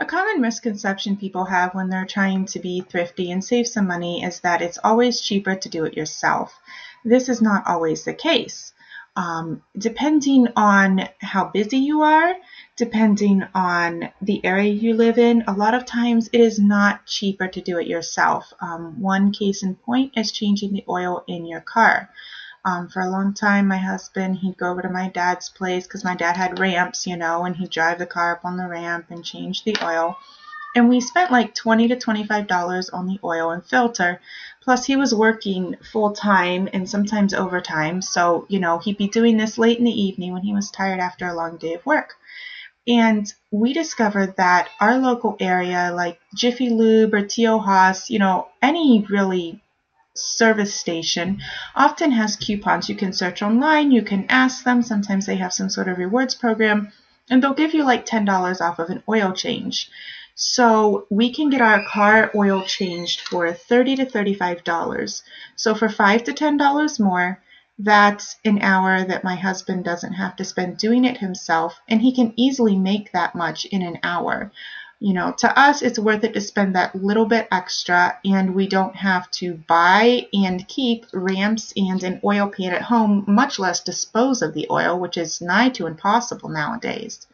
A common misconception people have when they're trying to be thrifty and save some money is that it's always cheaper to do it yourself. This is not always the case. Um, depending on how busy you are, depending on the area you live in, a lot of times it is not cheaper to do it yourself. Um, one case in point is changing the oil in your car. Um, for a long time, my husband, he'd go over to my dad's place because my dad had ramps, you know, and he'd drive the car up on the ramp and change the oil. And we spent like 20 to $25 on the oil and filter. Plus, he was working full time and sometimes overtime. So, you know, he'd be doing this late in the evening when he was tired after a long day of work. And we discovered that our local area, like Jiffy Lube or T.O. Haas, you know, any really service station often has coupons. You can search online, you can ask them. Sometimes they have some sort of rewards program, and they'll give you like $10 off of an oil change. So we can get our car oil changed for 30 to $35. So for 5 to $10 more, that's an hour that my husband doesn't have to spend doing it himself, and he can easily make that much in an hour you know, to us, it's worth it to spend that little bit extra, and we don't have to buy and keep ramps and an oil pan at home, much less dispose of the oil, which is nigh to impossible nowadays.